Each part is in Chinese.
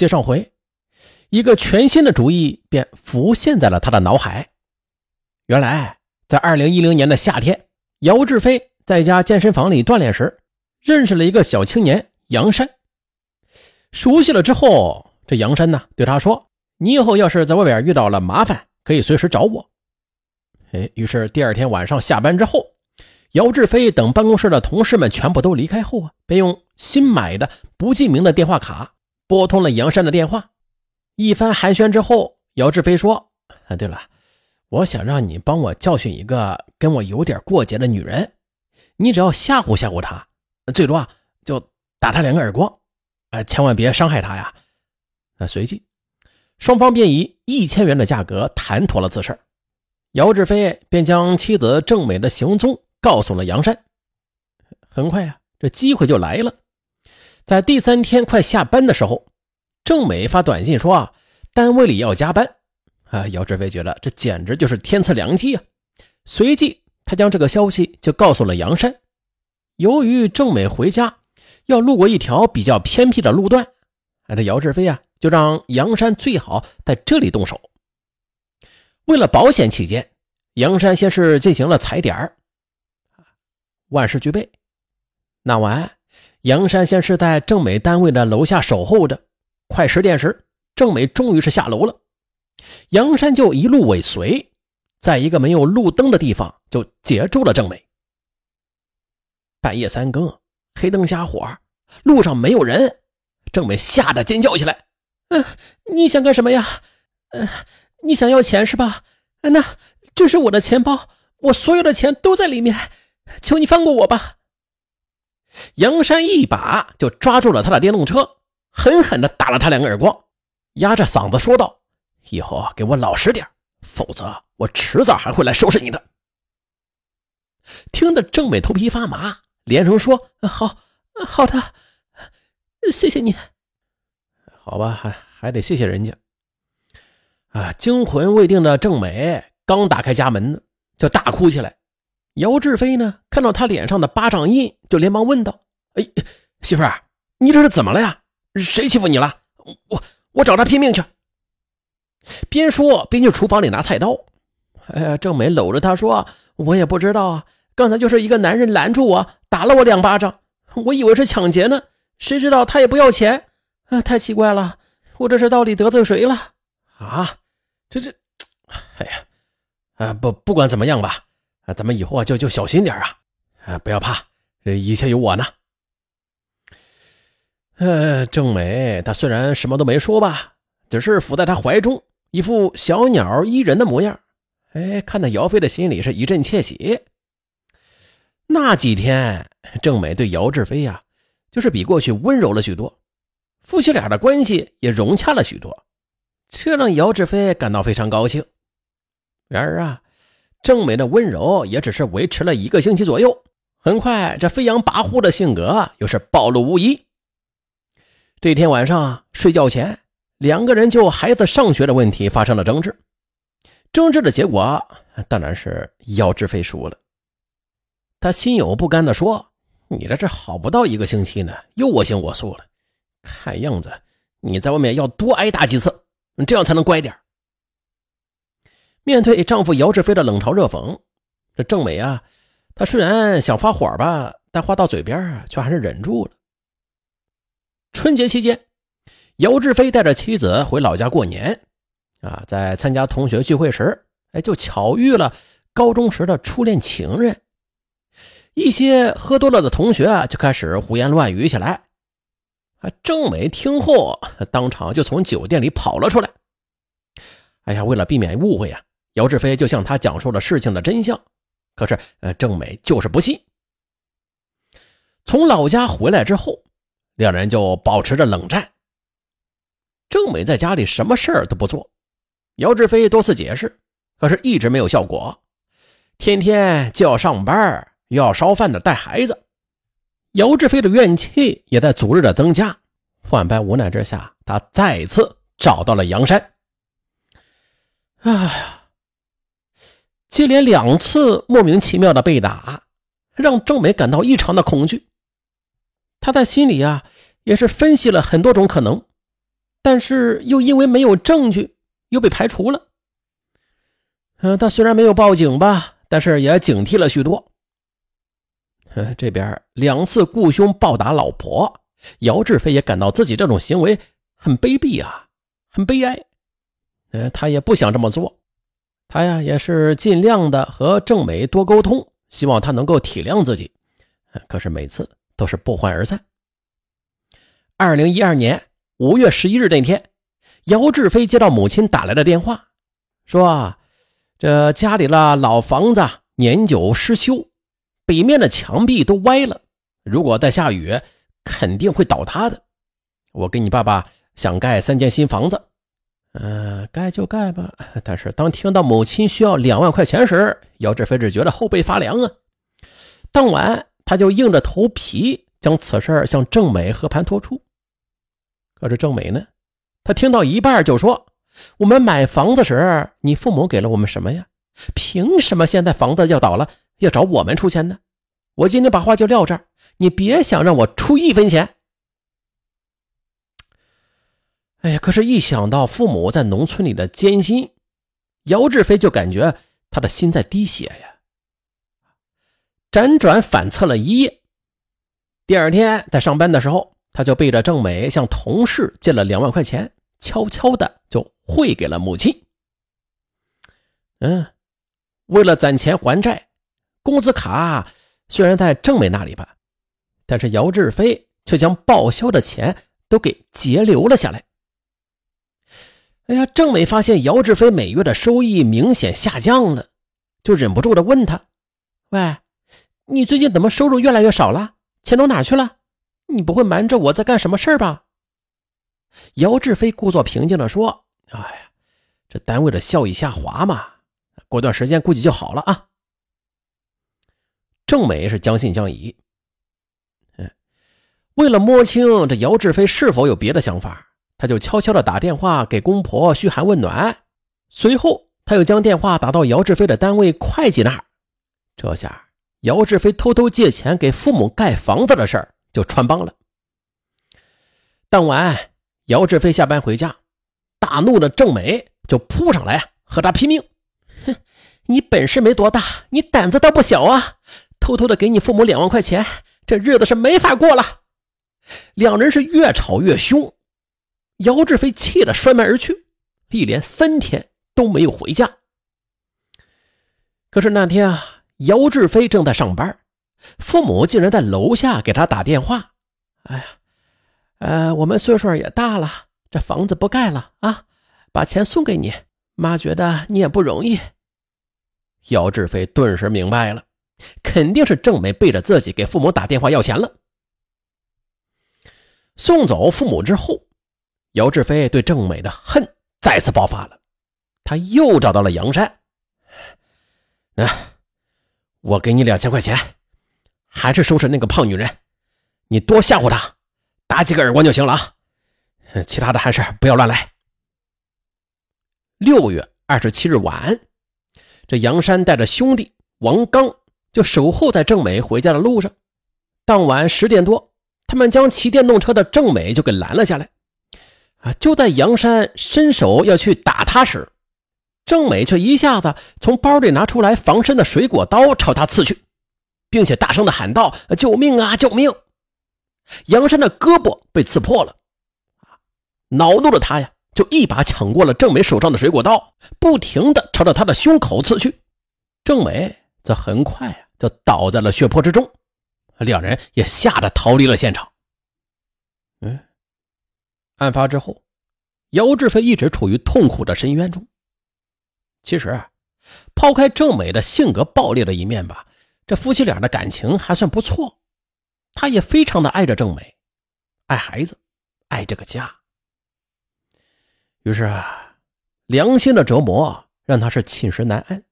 接上回，一个全新的主意便浮现在了他的脑海。原来，在二零一零年的夏天，姚志飞在家健身房里锻炼时，认识了一个小青年杨山。熟悉了之后，这杨山呢对他说：“你以后要是在外边遇到了麻烦，可以随时找我。”哎，于是第二天晚上下班之后，姚志飞等办公室的同事们全部都离开后啊，便用新买的不记名的电话卡拨通了杨山的电话。一番寒暄之后，姚志飞说：“啊，对了，我想让你帮我教训一个跟我有点过节的女人，你只要吓唬吓唬她，最多啊就打她两个耳光，啊，千万别伤害她呀。”啊，随即双方便以一千元的价格谈妥了此事。姚志飞便将妻子郑美的行踪告诉了杨山。很快啊，这机会就来了。在第三天快下班的时候，郑美发短信说啊，单位里要加班。啊，姚志飞觉得这简直就是天赐良机啊！随即，他将这个消息就告诉了杨山。由于郑美回家要路过一条比较偏僻的路段，哎，这姚志飞啊，就让杨山最好在这里动手。为了保险起见，杨山先是进行了踩点儿。万事俱备，那晚，杨山先是在郑美单位的楼下守候着。快十点时，郑美终于是下楼了，杨山就一路尾随，在一个没有路灯的地方就截住了郑美。半夜三更，黑灯瞎火，路上没有人，郑美吓得尖叫起来：“嗯，你想干什么呀？嗯。”你想要钱是吧？那这是我的钱包，我所有的钱都在里面，求你放过我吧！杨山一把就抓住了他的电动车，狠狠地打了他两个耳光，压着嗓子说道：“以后给我老实点，否则我迟早还会来收拾你的。”听得郑美头皮发麻，连声说：“好，好的，谢谢你。”好吧，还还得谢谢人家。啊！惊魂未定的郑美刚打开家门呢，就大哭起来。姚志飞呢，看到他脸上的巴掌印，就连忙问道：“哎，媳妇儿，你这是怎么了呀？谁欺负你了？我我找他拼命去！”边说边去厨房里拿菜刀。哎呀，郑美搂着他说：“我也不知道啊，刚才就是一个男人拦住我，打了我两巴掌，我以为是抢劫呢，谁知道他也不要钱。啊，太奇怪了，我这是到底得罪谁了？啊！”这这，哎呀，啊不不管怎么样吧，啊咱们以后啊就就小心点啊，啊不要怕，这一切有我呢。呃，郑美她虽然什么都没说吧，只是伏在他怀中，一副小鸟依人的模样。哎，看得姚飞的心里是一阵窃喜。那几天，郑美对姚志飞呀，就是比过去温柔了许多，夫妻俩的关系也融洽了许多。这让姚志飞感到非常高兴。然而啊，郑美的温柔也只是维持了一个星期左右。很快，这飞扬跋扈的性格又是暴露无遗。这天晚上睡觉前，两个人就孩子上学的问题发生了争执。争执的结果当然是姚志飞输了。他心有不甘地说：“你在这好不到一个星期呢，又我行我素了。看样子你在外面要多挨打几次。”这样才能乖点面对丈夫姚志飞的冷嘲热讽，这郑美啊，她虽然想发火吧，但话到嘴边却还是忍住了。春节期间，姚志飞带着妻子回老家过年，啊，在参加同学聚会时，哎，就巧遇了高中时的初恋情人。一些喝多了的同学啊，就开始胡言乱语起来。啊！郑美听后，当场就从酒店里跑了出来。哎呀，为了避免误会呀，姚志飞就向他讲述了事情的真相。可是，呃，郑美就是不信。从老家回来之后，两人就保持着冷战。郑美在家里什么事儿都不做，姚志飞多次解释，可是一直没有效果。天天就要上班，又要烧饭的带孩子。姚志飞的怨气也在逐日的增加，万般无奈之下，他再次找到了杨山。哎呀，接连两次莫名其妙的被打，让郑美感到异常的恐惧。他在心里啊，也是分析了很多种可能，但是又因为没有证据，又被排除了。嗯，他虽然没有报警吧，但是也警惕了许多。这边两次雇凶暴打老婆，姚志飞也感到自己这种行为很卑鄙啊，很悲哀。呃，他也不想这么做，他呀也是尽量的和郑美多沟通，希望他能够体谅自己。可是每次都是不欢而散。二零一二年五月十一日那天，姚志飞接到母亲打来的电话，说这家里的老房子年久失修。北面的墙壁都歪了，如果再下雨，肯定会倒塌的。我跟你爸爸想盖三间新房子，嗯，盖就盖吧。但是当听到母亲需要两万块钱时，姚志飞只觉得后背发凉啊。当晚，他就硬着头皮将此事向郑美和盘托出。可是郑美呢，他听到一半就说：“我们买房子时，你父母给了我们什么呀？凭什么现在房子要倒了？”要找我们出钱呢，我今天把话就撂这儿，你别想让我出一分钱。哎呀，可是，一想到父母在农村里的艰辛，姚志飞就感觉他的心在滴血呀。辗转反侧了一夜，第二天在上班的时候，他就背着郑美向同事借了两万块钱，悄悄的就汇给了母亲。嗯，为了攒钱还债。工资卡虽然在郑美那里办，但是姚志飞却将报销的钱都给截留了下来。哎呀，郑美发现姚志飞每月的收益明显下降了，就忍不住的问他：“喂，你最近怎么收入越来越少了？钱都哪去了？你不会瞒着我在干什么事儿吧？”姚志飞故作平静的说：“哎呀，这单位的效益下滑嘛，过段时间估计就好了啊。”郑美是将信将疑，嗯，为了摸清这姚志飞是否有别的想法，他就悄悄的打电话给公婆嘘寒问暖。随后，他又将电话打到姚志飞的单位会计那儿。这下，姚志飞偷偷借钱给父母盖房子的事儿就穿帮了。当晚，姚志飞下班回家，大怒的郑美就扑上来和他拼命：“哼，你本事没多大，你胆子倒不小啊！”偷偷的给你父母两万块钱，这日子是没法过了。两人是越吵越凶，姚志飞气得摔门而去，一连三天都没有回家。可是那天啊，姚志飞正在上班，父母竟然在楼下给他打电话：“哎呀，呃，我们岁数也大了，这房子不盖了啊，把钱送给你。妈觉得你也不容易。”姚志飞顿时明白了。肯定是郑美背着自己给父母打电话要钱了。送走父母之后，姚志飞对郑美的恨再次爆发了。他又找到了杨山，啊，我给你两千块钱，还是收拾那个胖女人，你多吓唬她，打几个耳光就行了啊，其他的还是不要乱来。六月二十七日晚，这杨山带着兄弟王刚。就守候在郑美回家的路上。当晚十点多，他们将骑电动车的郑美就给拦了下来。啊！就在杨山伸手要去打他时，郑美却一下子从包里拿出来防身的水果刀，朝他刺去，并且大声的喊道：“救命啊！救命！”杨山的胳膊被刺破了。啊！恼怒的他呀，就一把抢过了郑美手上的水果刀，不停的朝着他的胸口刺去。郑美。则很快啊，就倒在了血泊之中，两人也吓得逃离了现场。案发之后，姚志飞一直处于痛苦的深渊中。其实，抛开郑美的性格暴烈的一面吧，这夫妻俩的感情还算不错。他也非常的爱着郑美，爱孩子，爱这个家。于是啊，良心的折磨让他是寝食难安，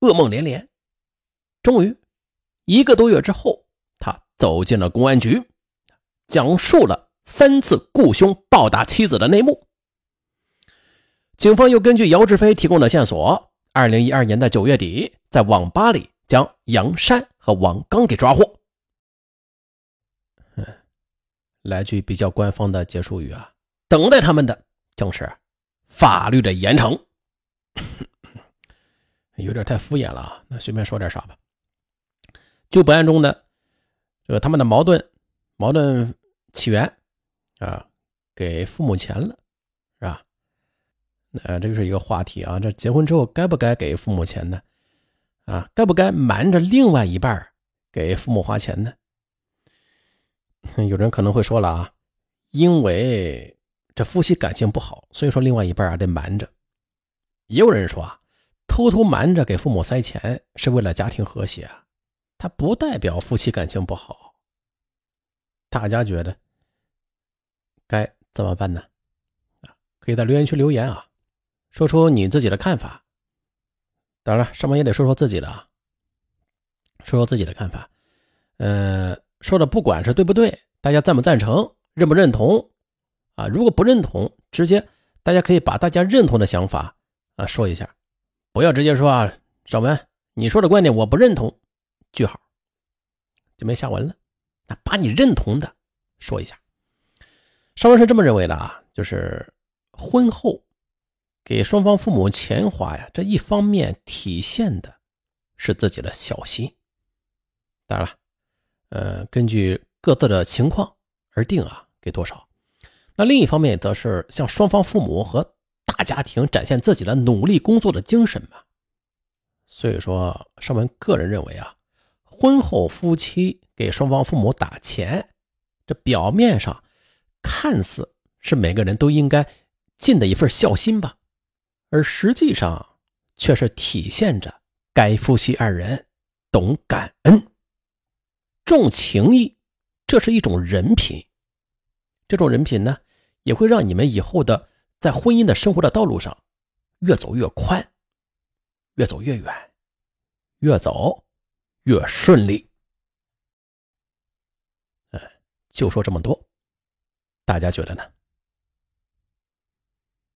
噩梦连连。终于，一个多月之后，他走进了公安局，讲述了三次雇凶暴打妻子的内幕。警方又根据姚志飞提供的线索，二零一二年的九月底，在网吧里将杨山和王刚给抓获。嗯，来句比较官方的结束语啊，等待他们的正是法律的严惩。有点太敷衍了啊，那随便说点啥吧。就本案中的这个他们的矛盾，矛盾起源啊，给父母钱了，是吧？那这个是一个话题啊。这结婚之后该不该给父母钱呢？啊，该不该瞒着另外一半给父母花钱呢？有人可能会说了啊，因为这夫妻感情不好，所以说另外一半啊得瞒着。也有人说啊。偷偷瞒着给父母塞钱是为了家庭和谐啊，它不代表夫妻感情不好。大家觉得该怎么办呢？啊，可以在留言区留言啊，说出你自己的看法。当然，上面也得说说自己的啊，说说自己的看法。嗯，说的不管是对不对，大家赞不赞成，认不认同啊？如果不认同，直接大家可以把大家认同的想法啊说一下。不要直接说啊，小文，你说的观点我不认同，句号，就没下文了。那把你认同的说一下。上文是这么认为的啊，就是婚后给双方父母钱花呀，这一方面体现的是自己的小心，当然了，呃，根据各自的情况而定啊，给多少。那另一方面则是向双方父母和。大家庭展现自己的努力工作的精神嘛，所以说上文个人认为啊，婚后夫妻给双方父母打钱，这表面上看似是每个人都应该尽的一份孝心吧，而实际上却是体现着该夫妻二人懂感恩、重情义，这是一种人品。这种人品呢，也会让你们以后的。在婚姻的生活的道路上，越走越宽，越走越远，越走越顺利。哎，就说这么多，大家觉得呢？